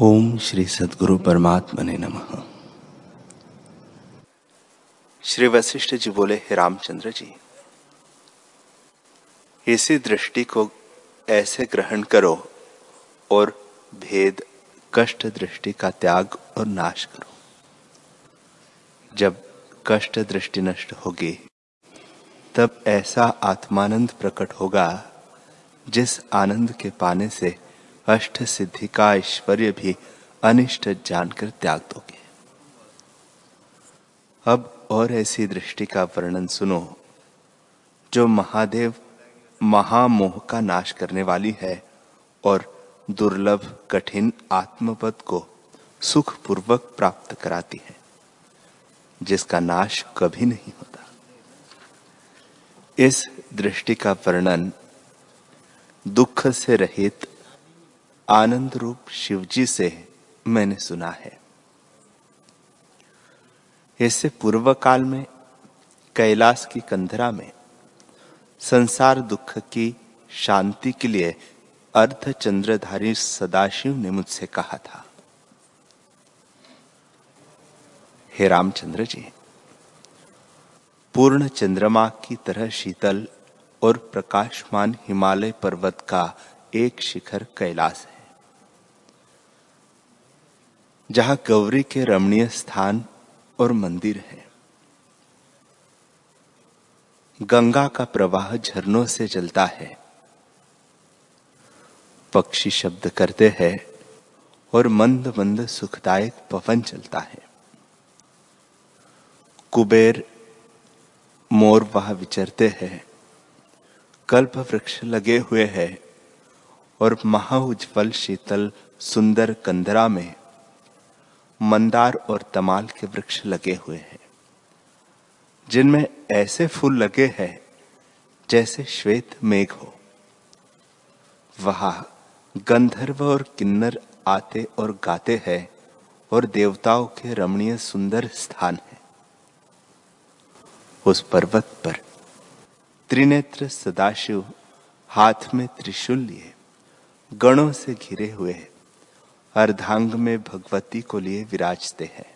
ओम श्री सदगुरु परमात्मा ने नम। श्री वशिष्ठ जी बोले, हे रामचंद्र जी, इसी दृष्टि को ऐसे ग्रहण करो और भेद, कष्ट दृष्टि का त्याग और नाश करो। जब कष्ट दृष्टि नष्ट होगी, तब ऐसा आत्मानंद प्रकट होगा, जिस आनंद के पाने से अष्ट सिद्धि का ऐश्वर्य भी अनिष्ट जानकर त्याग दोगे। अब और ऐसी दृष्टि का वर्णन सुनो, जो महादेव महामोह का नाश करने वाली है और दुर्लभ, कठिन आत्मपद को सुखपूर्वक प्राप्त कराती है, जिसका नाश कभी नहीं होता। इस दृष्टि का वर्णन दुख से रहित आनंद रूप शिवजी से मैंने सुना है। ऐसे पूर्व काल में, कैलाश की कंधरा में, संसार दुख की शांति के लिए अर्ध चंद्रधारी सदाशिव ने मुझसे कहा था। हे रामचंद्र जी, पूर्ण चंद्रमा की तरह शीतल और प्रकाशमान हिमालय पर्वत का एक शिखर कैलाश है। जहाँ गौरी के रमणीय स्थान और मंदिर है। गंगा का प्रवाह झरनों से चलता है। पक्षी शब्द करते हैं और मंद मंद सुखदायक पवन चलता है। कुबेर मोर वहाँ विचरते हैं। कल्प वृक्ष लगे हुए हैं और महा उज्जवल शीतल सुंदर कंदरा में मंदार और तमाल के वृक्ष लगे हुए हैं, जिनमें ऐसे फूल लगे हैं जैसे श्वेत मेघ हो। वहाँ गंधर्व और किन्नर आते और गाते हैं और देवताओं के रमणीय सुंदर स्थान है। उस पर्वत पर त्रिनेत्र सदाशिव हाथ में त्रिशूल लिए गणों से घिरे हुए अर्धांग में भगवती को लिए विराजते हैं।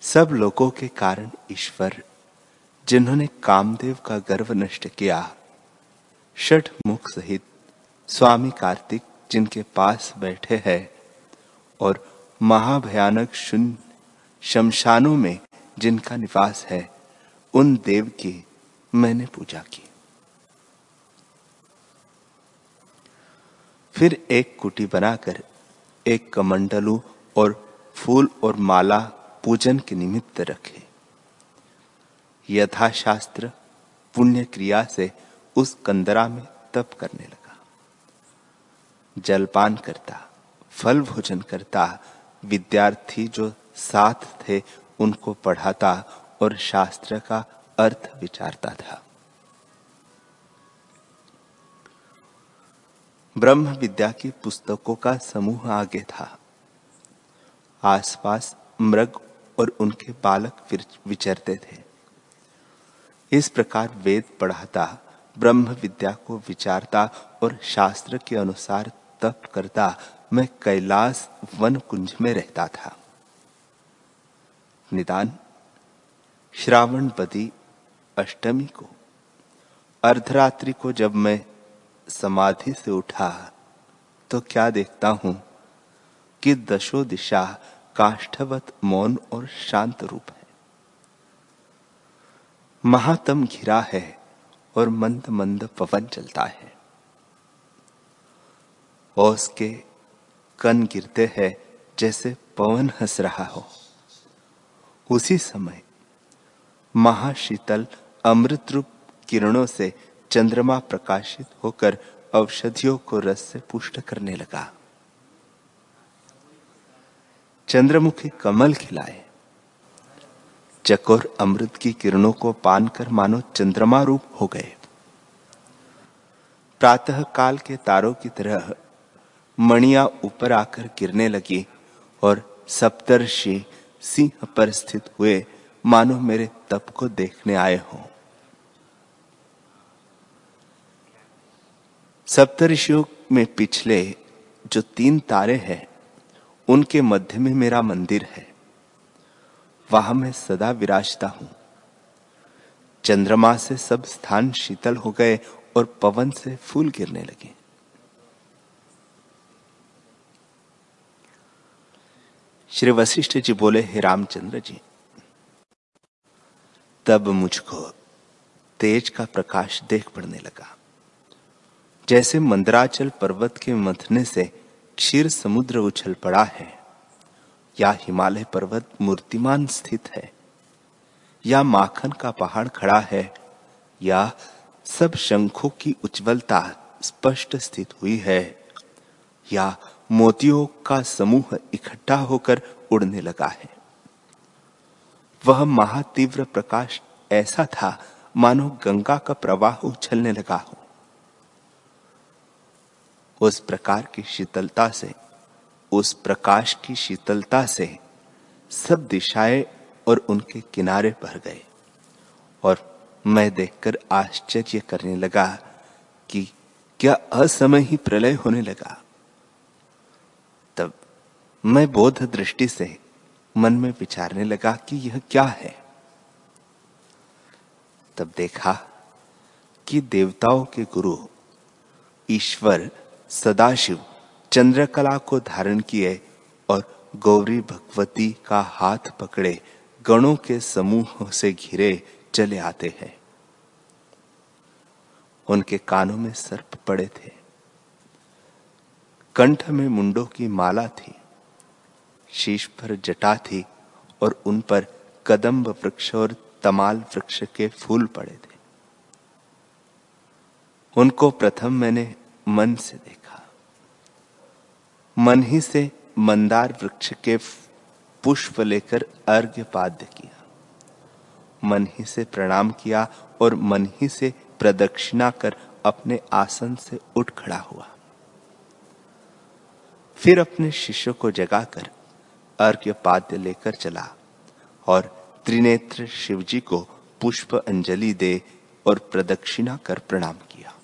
सब लोगों के कारण ईश्वर, जिन्होंने कामदेव का गर्व नष्ट किया, षठ मुख सहित स्वामी कार्तिक जिनके पास बैठे हैं और महाभयानक शून्य शमशानों में जिनका निवास है, उन देव की मैंने पूजा की। फिर एक कुटी बनाकर, एक कमंडलू और फूल और माला पूजन के निमित्त रखे। यथाशास्त्र पुण्य क्रिया से उस कंदरा में तप करने लगा। जलपान करता, फल भोजन करता, विद्यार्थी जो साथ थे उनको पढ़ाता और शास्त्र का अर्थ विचारता था। ब्रह्म विद्या की पुस्तकों का समूह आगे था। आसपास मृग और उनके बालक विचरते थे। इस प्रकार वेद पढ़ाता, ब्रह्म विद्या को विचारता और शास्त्र के अनुसार तप करता, मैं कैलाश वन कुंज में रहता था। निदान श्रावण बदी अष्टमी को, अर्धरात्रि को जब मैं समाधि से उठा तो क्या देखता हूँ कि दशो दिशा काष्ठवत, मौन और शांत रूप है। महातम घिरा है और मंद मंद पवन चलता है। ओस के कन गिरते हैं जैसे पवन हंस रहा हो। उसी समय महाशीतल अमृत रूप किरणों से चंद्रमा प्रकाशित होकर औषधियों को रस से पुष्ट करने लगा। चंद्रमुखी कमल खिलाए। चकोर अमृत की किरणों को पान कर मानो चंद्रमा रूप हो गए। प्रातः काल के तारों की तरह मणिया ऊपर आकर गिरने लगी और सप्तर्षि सिंह पर स्थित हुए मानो मेरे तप को देखने आए हों। सप्तऋषियों में पिछले जो तीन तारे हैं, उनके मध्य में मेरा मंदिर है। वहाँ मैं सदा विराजता हूँ। चंद्रमा से सब स्थान शीतल हो गए और पवन से फूल गिरने लगे। श्री वशिष्ठ जी बोले, हे रामचंद्र जी, तब मुझको तेज का प्रकाश देख पड़ने लगा। जैसे मंदराचल पर्वत के मथने से क्षीर समुद्र उछल पड़ा है, या हिमालय पर्वत मूर्तिमान स्थित है, या माखन का पहाड़ खड़ा है, या सब शंखों की उज्ज्वलता स्पष्ट स्थित हुई है, या मोतियों का समूह इकट्ठा होकर उड़ने लगा है। वह महातीव्र प्रकाश ऐसा था मानो गंगा का प्रवाह उछलने लगा हो। उस प्रकार की शीतलता से, उस प्रकाश की शीतलता से सब दिशाएँ और उनके किनारे भर गए। और मैं देखकर आश्चर्य करने लगा कि क्या असमय ही प्रलय होने लगा। तब मैं बोध दृष्टि से मन में विचारने लगा कि यह क्या है। तब देखा कि देवताओं के गुरु ईश्वर सदाशिव चंद्रकला को धारण किए और गौरी भगवती का हाथ पकड़े गणों के समूह से घिरे चले आते हैं। उनके कानों में सर्प पड़े थे। कंठ में मुंडों की माला थी। शीश पर जटा थी और उन पर कदम्ब वृक्ष और तमाल वृक्ष के फूल पड़े थे। उनको प्रथम मैंने मन से देखा। मन ही से मंदार वृक्ष के पुष्प लेकर अर्घ्य पाद्य किया। मन ही से प्रणाम किया और मन ही से प्रदक्षिणा कर अपने आसन से उठ खड़ा हुआ। फिर अपने शिष्य को जगाकर अर्घ्य पाद्य लेकर चला और त्रिनेत्र शिवजी को पुष्प अंजलि दे और प्रदक्षिणा कर प्रणाम किया।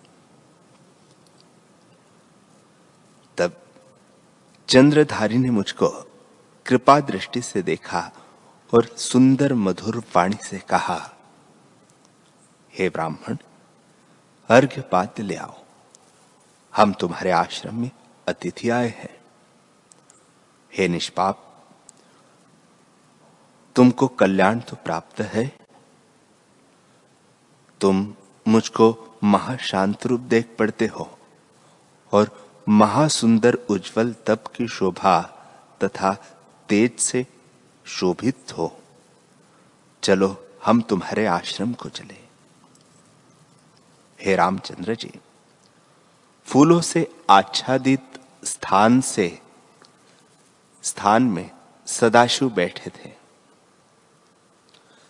तब चंद्रधारी ने मुझको कृपा दृष्टि से देखा और सुंदर मधुर वाणी से कहा, हे ब्राह्मण अर्घ्य पाद्य ले आओ। हम तुम्हारे आश्रम में अतिथि आए हैं। हे निष्पाप, तुमको कल्याण तो प्राप्त है। तुम मुझको महाशांत रूप देख पड़ते हो और महासुंदर उज्जवल तप की शोभा तथा तेज से शोभित हो। चलो, हम तुम्हारे आश्रम को चले। हे रामचंद्र जी, फूलों से आच्छादित स्थान से, स्थान में सदाशिव बैठे थे।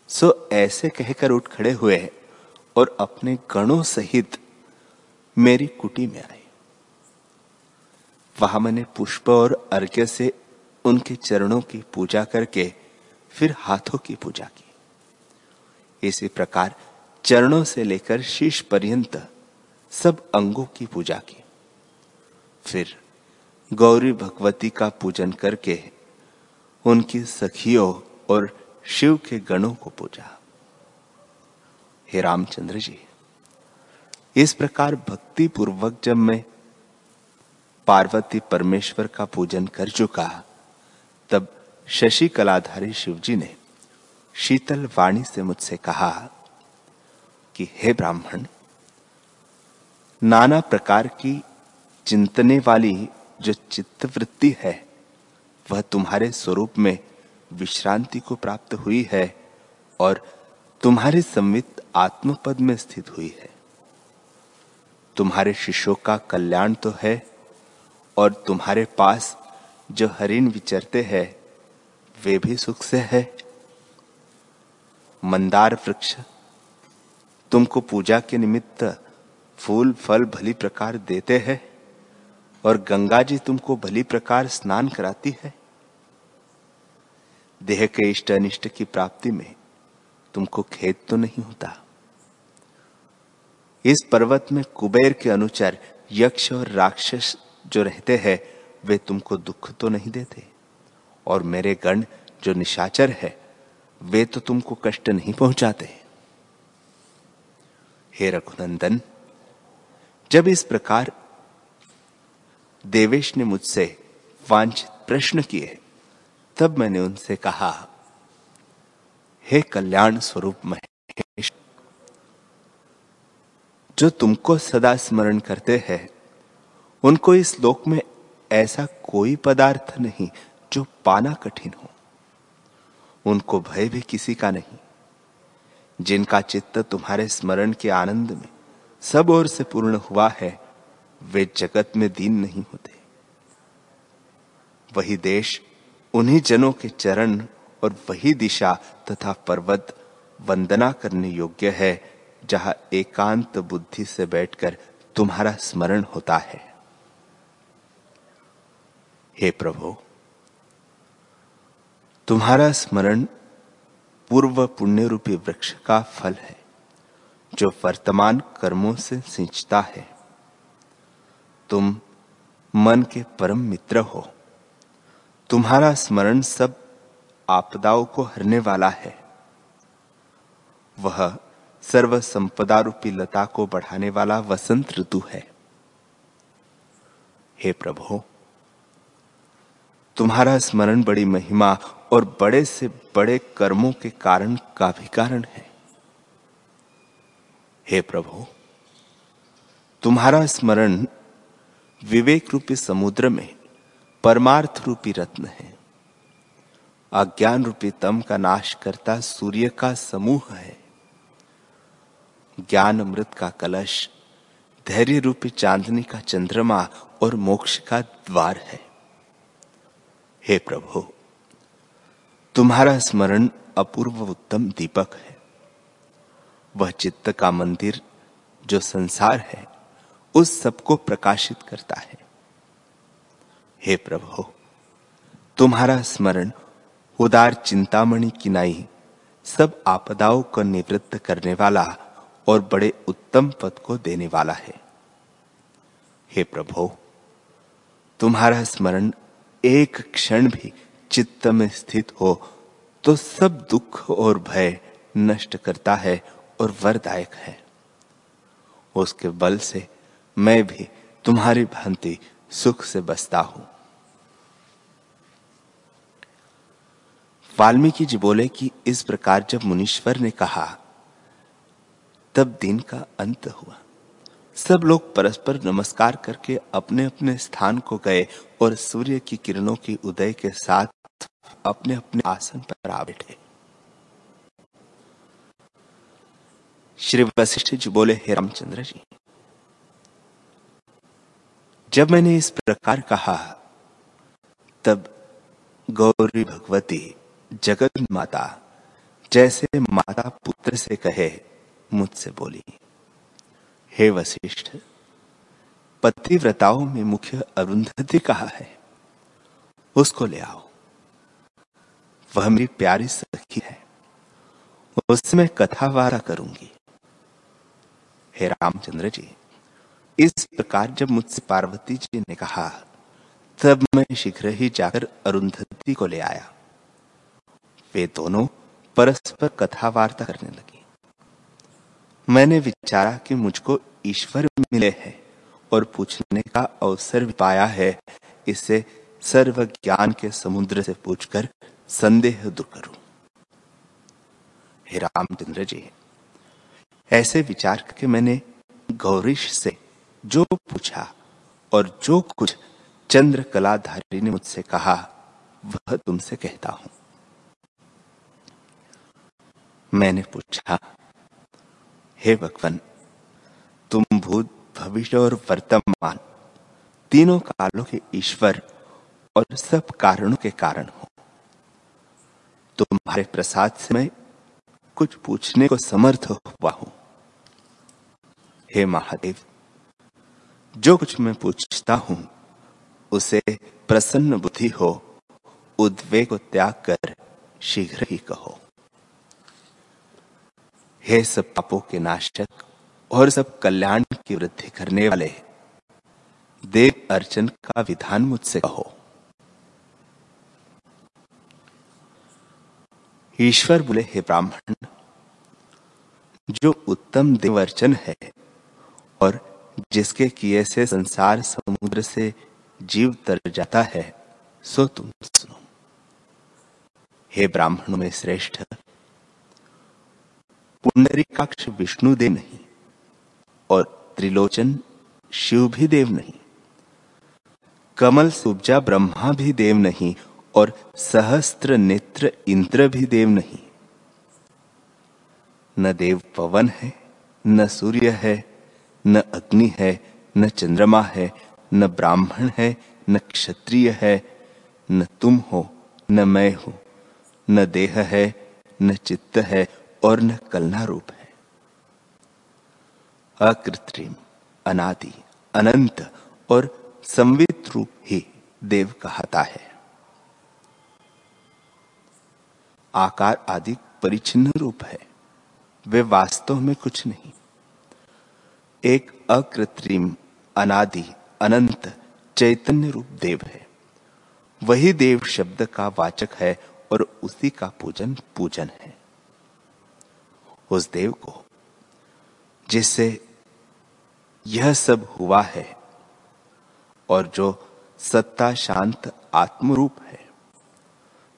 सो ऐसे कहकर उठ खड़े हुए और अपने गणों सहित मेरी कुटी में आए। वहाँ मैंने पुष्प और अर्घ्य से उनके चरणों की पूजा करके फिर हाथों की पूजा की। इसी प्रकार चरणों से लेकर शीश पर्यंत सब अंगों की पूजा की। फिर गौरी भगवती का पूजन करके उनकी सखियों और शिव के गणों को पूजा। हे रामचंद्र जी, इस प्रकार भक्ति पूर्वक जब मैं पार्वती परमेश्वर का पूजन कर चुका। तब शशि कलाधारी शिवजी ने शीतल वाणी से मुझसे कहा कि, हे ब्राह्मण, नाना प्रकार की चिंतने वाली जो चित्तवृत्ति है, वह तुम्हारे स्वरूप में विश्रांति को प्राप्त हुई है और तुम्हारे संवित आत्मपद में स्थित हुई है। तुम्हारे शिष्यों का कल्याण तो है और तुम्हारे पास जो हरिण विचरते हैं, वे भी सुख से है। मंदार वृक्ष, तुमको पूजा के निमित्त फूल, फल भली प्रकार देते हैं और गंगा जी तुमको भली प्रकार स्नान कराती है। देह के इष्ट अनिष्ट की प्राप्ति में तुमको खेद तो नहीं होता। इस पर्वत में कुबेर के अनुचर यक्ष और राक्षस जो रहते हैं, वे तुमको दुख तो नहीं देते? और मेरे गण जो निशाचर है, वे तो तुमको कष्ट नहीं पहुंचाते। हे रघुनंदन, जब इस प्रकार देवेश ने मुझसे वांछित प्रश्न किए, तब मैंने उनसे कहा, हे कल्याण स्वरूप महेश, जो तुमको सदा स्मरण करते हैं उनको इस लोक में ऐसा कोई पदार्थ नहीं जो पाना कठिन हो। उनको भय भी किसी का नहीं। जिनका चित्त तुम्हारे स्मरण के आनंद में सब ओर से पूर्ण हुआ है, वे जगत में दीन नहीं होते। वही देश उन्हीं जनों के चरण और वही दिशा तथा पर्वत वंदना करने योग्य है, जहाँ एकांत बुद्धि से बैठकर तुम्हारा स्मरण होता है। हे प्रभु, तुम्हारा स्मरण पूर्व पुण्य रूपी वृक्ष का फल है, जो वर्तमान कर्मों से सिंचता है। तुम मन के परम मित्र हो। तुम्हारा स्मरण सब आपदाओं को हरने वाला है। वह सर्व संपदा रूपी लता को बढ़ाने वाला वसंत ऋतु है। हे प्रभु तुम्हारा स्मरण बड़ी महिमा और बड़े से बड़े कर्मों के कारण का भी कारण है। हे प्रभु, तुम्हारा स्मरण विवेक रूपी समुद्र में परमार्थ रूपी रत्न है। अज्ञान रूपी तम का नाश करता सूर्य का समूह है। ज्ञान अमृत का कलश धैर्य रूपी चांदनी का चंद्रमा और मोक्ष का द्वार है। हे प्रभु, तुम्हारा स्मरण अपूर्व उत्तम दीपक है। वह चित्त का मंदिर, जो संसार है, उस सबको प्रकाशित करता है। हे प्रभु, तुम्हारा स्मरण उदार चिंतामणि किनाई, सब आपदाओं को निवृत्त करने वाला और बड़े उत्तम पद को देने वाला है। हे प्रभु, तुम्हारा स्मरण एक क्षण भी चित्त में स्थित हो तो सब दुख और भय नष्ट करता है और वरदायक है। उसके बल से मैं भी तुम्हारी भांति सुख से बसता हूँ। वाल्मीकि जी बोले कि इस प्रकार जब मुनीश्वर ने कहा, तब दिन का अंत हुआ। सब लोग परस्पर नमस्कार करके अपने अपने स्थान को गए और सूर्य की किरणों की उदय के साथ अपने अपने आसन पर आ बैठे। श्री वशिष्ठ जी बोले, हे रामचंद्र जी, जब मैंने इस प्रकार कहा, तब गौरी भगवती जगत माता जैसे माता पुत्र से कहे, मुझसे बोली। हे वशिष्ठ, पतिव्रताओं में मुख्य अरुंधति कहा है? उसको ले आओ। वह मेरी प्यारी सखी है। उससे मैं कथा वारा करूँगी। हे रामचंद्र जी, इस प्रकार जब मुझसे पार्वती जी ने कहा, तब मैं शीघ्र ही जाकर अरुंधति को ले आया। वे दोनों परस्पर कथा वार्ता करने लगी। मैंने विचारा कि मुझको ईश्वर मिले हैं और पूछने का अवसर भी पाया है। इसे सर्व ज्ञान के समुद्र से पूछकर संदेह दूर करूँ। हे रामचंद्र जी, ऐसे विचार करके मैंने गौरीश से जो पूछा और जो कुछ चंद्र कलाधारी ने मुझसे कहा, वह तुमसे कहता हूँ। मैंने पूछा हे भगवान, तुम भूत भविष्य और वर्तमान तीनों कालों के ईश्वर और सब कारणों के कारण हो। तुम्हारे प्रसाद से मैं कुछ पूछने को समर्थ हुआ हूँ। हे महादेव, जो कुछ मैं पूछता हूँ, उसे प्रसन्न बुद्धि हो, उद्वेग को त्याग कर शीघ्र ही कहो। हे सब पापों के नाशक और सब कल्याण की वृद्धि करने वाले, देव अर्चन का विधान मुझसे कहो। ईश्वर बोले, हे ब्राह्मण, जो उत्तम देव अर्चन है और जिसके किए से संसार समुद्र से जीव तर जाता है, सो तुम सुनो। हे ब्राह्मणों में श्रेष्ठ पुंडरीकाक्ष विष्णु देव नहीं और त्रिलोचन शिव भी देव नहीं। कमल सुब्जा ब्रह्मा भी देव नहीं और सहस्त्र नेत्र इंद्र भी देव नहीं। न देव पवन है, न सूर्य है, न अग्नि है, न चंद्रमा है, न ब्राह्मण है, न क्षत्रिय है, न तुम हो, न मैं हूँ, न देह है, न चित्त है और न कलना रूप है। अकृत्रिम, अनादि, अनंत और संवित रूप ही देव कहता है। आकार आदि परिचिन्न रूप है। वे वास्तव में कुछ नहीं। एक अकृत्रिम, अनादि, अनंत, चैतन्य रूप देव है। वही देव शब्द का वाचक है और उसी का पूजन पूजन है। उस देव को, जिससे यह सब हुआ है और जो सत्ता शांत आत्मरूप है,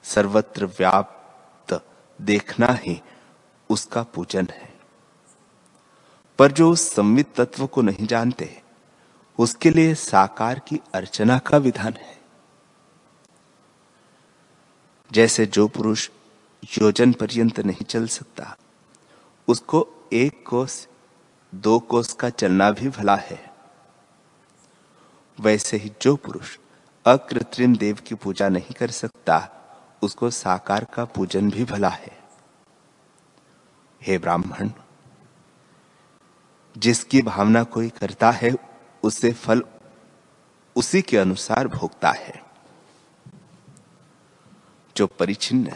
सर्वत्र व्याप्त देखना ही उसका पूजन है। पर जो उस संवित तत्व को नहीं जानते, उसके लिए साकार की अर्चना का विधान है। जैसे जो पुरुष योजन पर्यंत नहीं चल सकता उसको एक कोस, दो कोस का चलना भी भला है। वैसे ही जो पुरुष अकृत्रिम देव की पूजा नहीं कर सकता, उसको साकार का पूजन भी भला है। हे ब्राह्मण, जिसकी भावना कोई करता है, उसे फल उसी के अनुसार भोगता है। जो परिचिन्न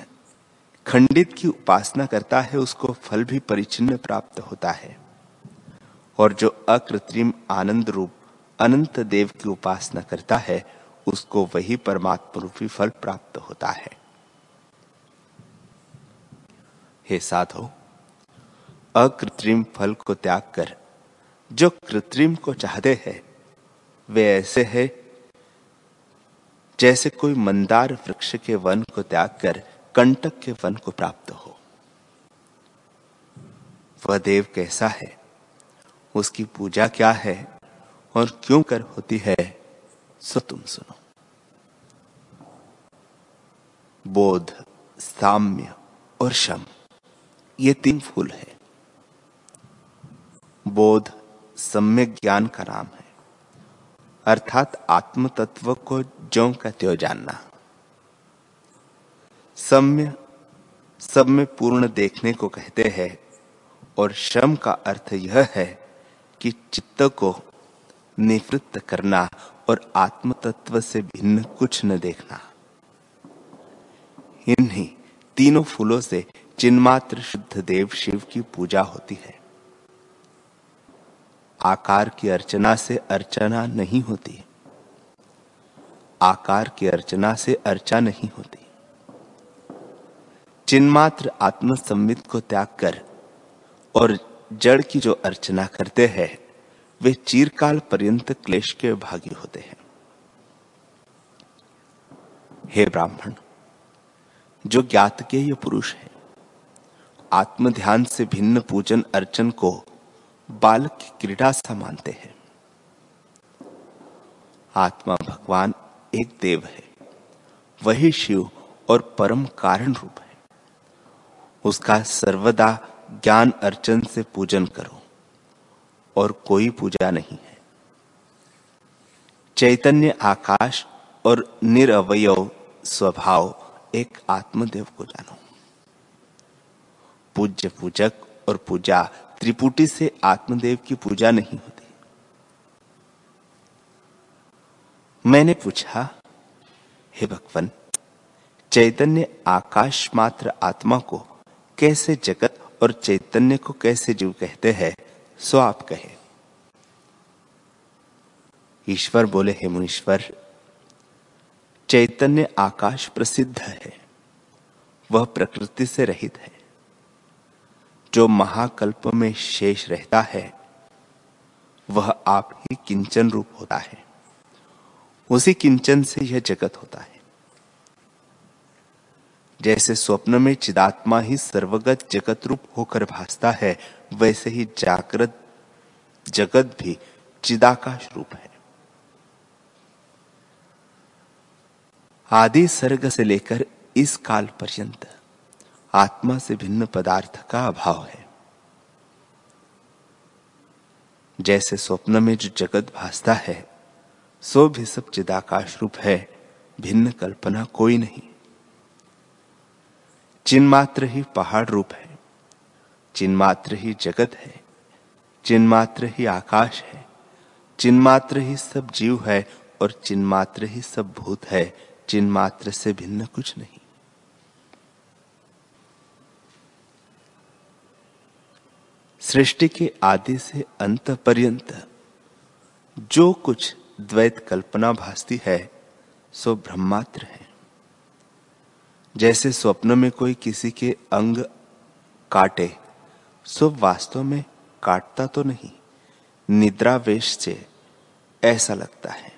खंडित की उपासना करता है, उसको फल भी परिचिन्न प्राप्त होता है। और जो अकृत्रिम आनंद रूप अनंत देव की उपासना करता है, उसको वही परमात्मा रूपी फल प्राप्त होता है। हे साधो, अकृत्रिम फल को त्याग कर, जो कृत्रिम को चाहते हैं, वे ऐसे हैं जैसे कोई मंदार वृक्ष के वन को त्याग कर कंटक के वन को प्राप्त हो। वह देव कैसा है? उसकी पूजा क्या है? और क्यों कर होती है? सो तुम सुनो। बोध, साम्य और शम, ये तीन फूल है। बोध, सम्यक ज्ञान का नाम है। अर्थात आत्म तत्व को ज्यो का त्यो जानना। सम्य सब में पूर्ण देखने को कहते हैं, और श्रम का अर्थ यह है कि चित्त को निवृत्त करना और आत्म तत्व से भिन्न कुछ न देखना। इन्हीं तीनों फूलों से चिन्मात्र शुद्ध देव शिव की पूजा होती है। आकार की अर्चना से अर्चना नहीं होती। आकार की अर्चना से अर्चा नहीं होती। चिन्मात्र आत्म संवित को त्याग कर और जड़ की जो अर्चना करते हैं, वे चीरकाल पर्यंत क्लेश के भागी होते हैं। हे ब्राह्मण, जो ज्ञात के ये पुरुष है आत्म ध्यान से भिन्न पूजन अर्चन को बालक की क्रीड़ा सा मानते हैं। आत्मा भगवान एक देव है, वही शिव और परम कारण रूप है। उसका सर्वदा ज्ञान अर्चन से पूजन करो, और कोई पूजा नहीं है। चैतन्य आकाश और निरवय स्वभाव एक आत्मदेव को जानो। पूज्य पूजक और पूजा त्रिपुटी से आत्मदेव की पूजा नहीं होती। मैंने पूछा, हे भगवान, चैतन्य आकाश मात्र आत्मा को कैसे जगत और चैतन्य को कैसे जीव कहते हैं, सो आप कहे। ईश्वर बोले, हे मुनीश्वर, चैतन्य आकाश प्रसिद्ध है, वह प्रकृति से रहित है। जो महाकल्प में शेष रहता है, वह आप ही किंचन रूप होता है। उसी किंचन से यह जगत होता है। जैसे स्वप्न में चिदात्मा ही सर्वगत जगत रूप होकर भासता है, वैसे ही जागृत जगत भी चिदाकाश रूप है। आदि सर्ग से लेकर इस काल पर्यंत आत्मा से भिन्न पदार्थ का अभाव है। जैसे स्वप्न में जो जगत भासता है, सो भी सब चिदाकाश रूप है, भिन्न कल्पना कोई नहीं। चिन्मात्र ही पहाड़ रूप है। चिन्मात्र ही जगत है। चिन्मात्र ही आकाश है। चिन्मात्र ही सब जीव है और चिन्मात्र ही सब भूत है। चिन्मात्र से भिन्न कुछ नहीं। सृष्टि के आदि से अंत पर्यंत जो कुछ द्वैत कल्पना भासती है, सो ब्रह्मात्र है। जैसे स्वप्न में कोई किसी के अंग काटे, सो वास्तव में काटता तो नहीं निद्रावेश से ऐसा लगता है।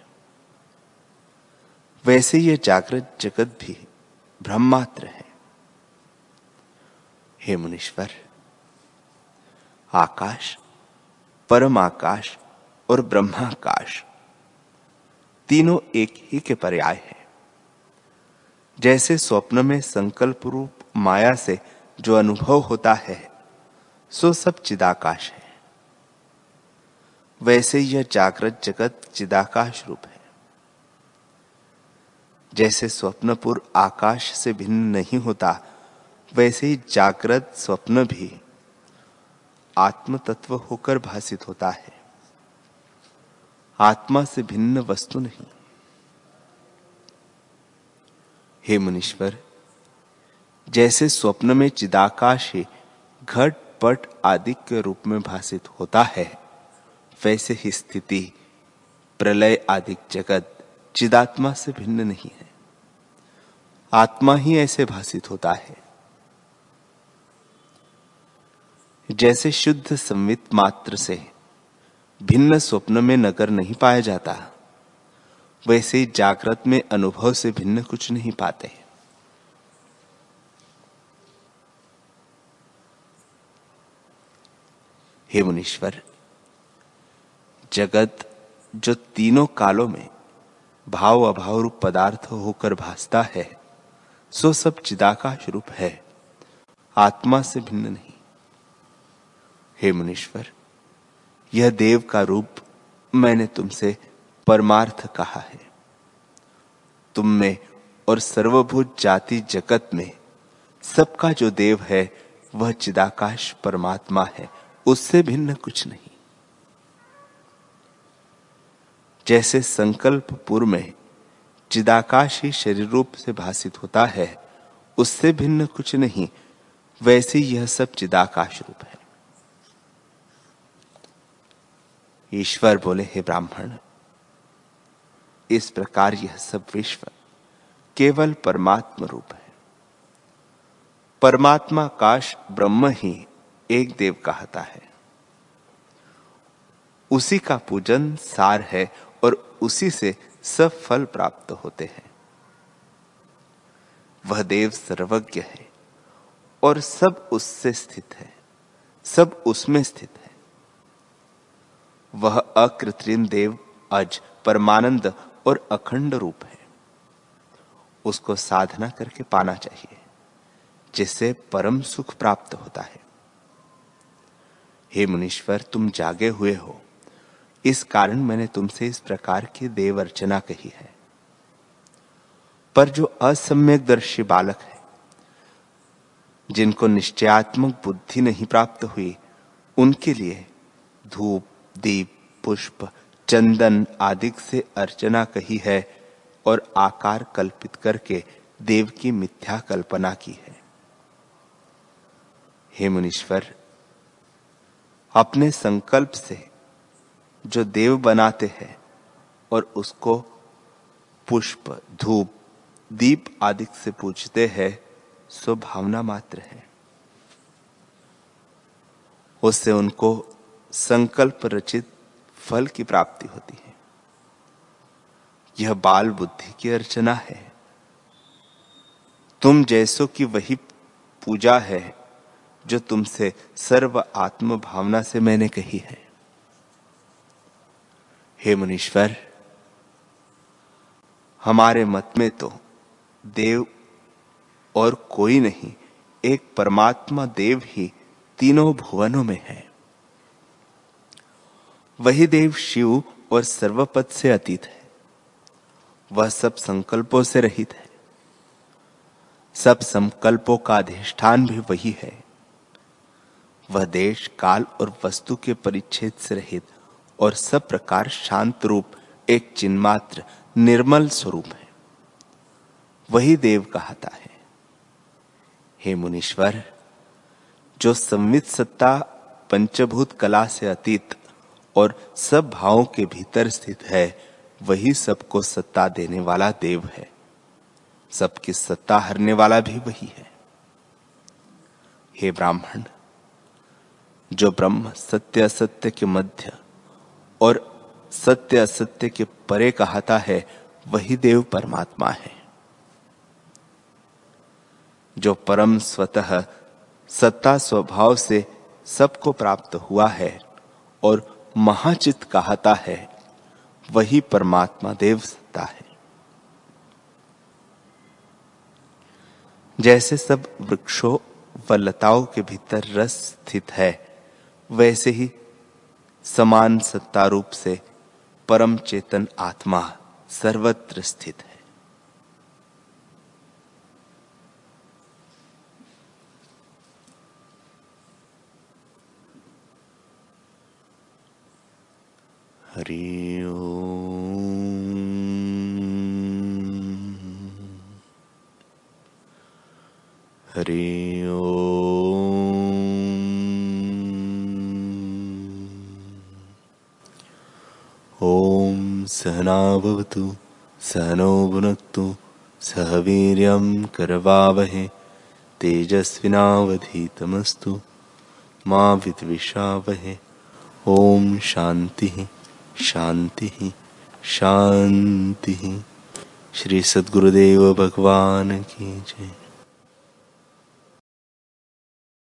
वैसे ये जागृत जगत भी ब्रह्मात्र है। हे मुनीश्वर, आकाश परम आकाश और ब्रह्माकाश, तीनों एक ही के पर्याय है। जैसे स्वप्न में संकल्प रूप माया से जो अनुभव होता है, सो सब चिदाकाश है। वैसे यह जागृत जगत चिदाकाश रूप है। जैसे स्वप्नपुर आकाश से भिन्न नहीं होता, वैसे ही जागृत स्वप्न भी आत्म तत्व होकर भाषित होता है। आत्मा से भिन्न वस्तु नहीं। हे मुनीश्वर, जैसे स्वप्न में चिदाकाश घट पट आदि के रूप में भाषित होता है, वैसे ही स्थिति, प्रलय आदि जगत चिदात्मा से भिन्न नहीं है। आत्मा ही ऐसे भाषित होता है। जैसे शुद्ध संवित मात्र से भिन्न स्वप्न में नगर नहीं पाया जाता वैसे ही जागृत में अनुभव से भिन्न कुछ नहीं पाते हे मुनीश्वर, जगत जो तीनों कालों में भाव अभाव रूप पदार्थ होकर भासता है, सो सब चिदाकाश रूप है, आत्मा से भिन्न नहीं। हे मुनीश्वर, यह देव का रूप मैंने तुमसे परमार्थ कहा है। तुम में और सर्वभूत जाति जगत में सबका जो देव है, वह चिदाकाश परमात्मा है, उससे भिन्न कुछ नहीं। जैसे संकल्पपुर में चिदाकाश ही शरीर रूप से भाषित होता है, उससे भिन्न कुछ नहीं, वैसे यह सब चिदाकाश रूप है। ईश्वर बोले, हे ब्राह्मण इस प्रकार यह सब विश्व केवल परमात्मा रूप है। परमात्मा काश ब्रह्म ही एक देव कहता है। उसी का पूजन सार है और उसी से सब फल प्राप्त होते हैं। वह देव सर्वज्ञ है और सब उससे स्थित है, सब उसमें स्थित है। वह अकृत्रिम देव अज परमानंद और अखंड रूप है। उसको साधना करके पाना चाहिए, जिससे परम सुख प्राप्त होता है। हे मुनीश्वर, तुम जागे हुए हो। इस कारण मैंने तुमसे इस प्रकार की देव अर्चना कही है। पर जो असम्यक दर्शी बालक है, जिनको निश्चयात्मक बुद्धि नहीं प्राप्त हुई, उनके लिए धूप, दीप, पुष्प चंदन आदि से अर्चना कही है और आकार कल्पित करके देव की मिथ्या कल्पना की है। हे मुनीश्वर, अपने संकल्प से जो देव बनाते हैं और उसको पुष्प, धूप, दीप आदि से पूजते हैं, सो भावना मात्र है। उससे उनको संकल्प रचित फल की प्राप्ति होती है। यह बाल बुद्धि की अर्चना है। तुम जैसो की वही पूजा है, जो तुमसे सर्व आत्म भावना से मैंने कही है। हे मुनीश्वर, हमारे मत में तो देव और कोई नहीं, एक परमात्मा देव ही तीनों भुवनों में है। वही देव शिव और सर्वपद से अतीत है। वह सब संकल्पों से रहित है। सब संकल्पों का अधिष्ठान भी वही है। वह देश, काल और वस्तु के परिच्छेद से रहित और सब प्रकार शांत रूप, एक चिन्मात्र, निर्मल स्वरूप है। वही देव कहता है, हे मुनीश्वर, जो संवित सत्ता, पंचभूत कला से अतीत और सब भावों के भीतर स्थित है, वही सबको सत्ता देने वाला देव है। सबकी सत्ता हरने वाला भी वही है। हे ब्राह्मण, जो ब्रह्म सत्य असत्य के मध्य और सत्य असत्य के परे कहता है, वही देव परमात्मा है। जो परम स्वतः सत्ता स्वभाव से सबको प्राप्त हुआ है और महाचित कहता है, वही परमात्मा देव सत्ता है। जैसे सब वृक्षों व लताओं के भीतर रस स्थित है, वैसे ही समान सत्ता रूप से परम चेतन आत्मा सर्वत्र स्थित है। हरि हरि ॐ सहनावतु सहनो भुनक्तु सह वीर्यं करवावहे तेजस्विनावधीतमस्तु मा विद्विषावहे। ॐ शान्तिः। शांति ही शांति ही। श्री सदगुरुदेव भगवान की जय।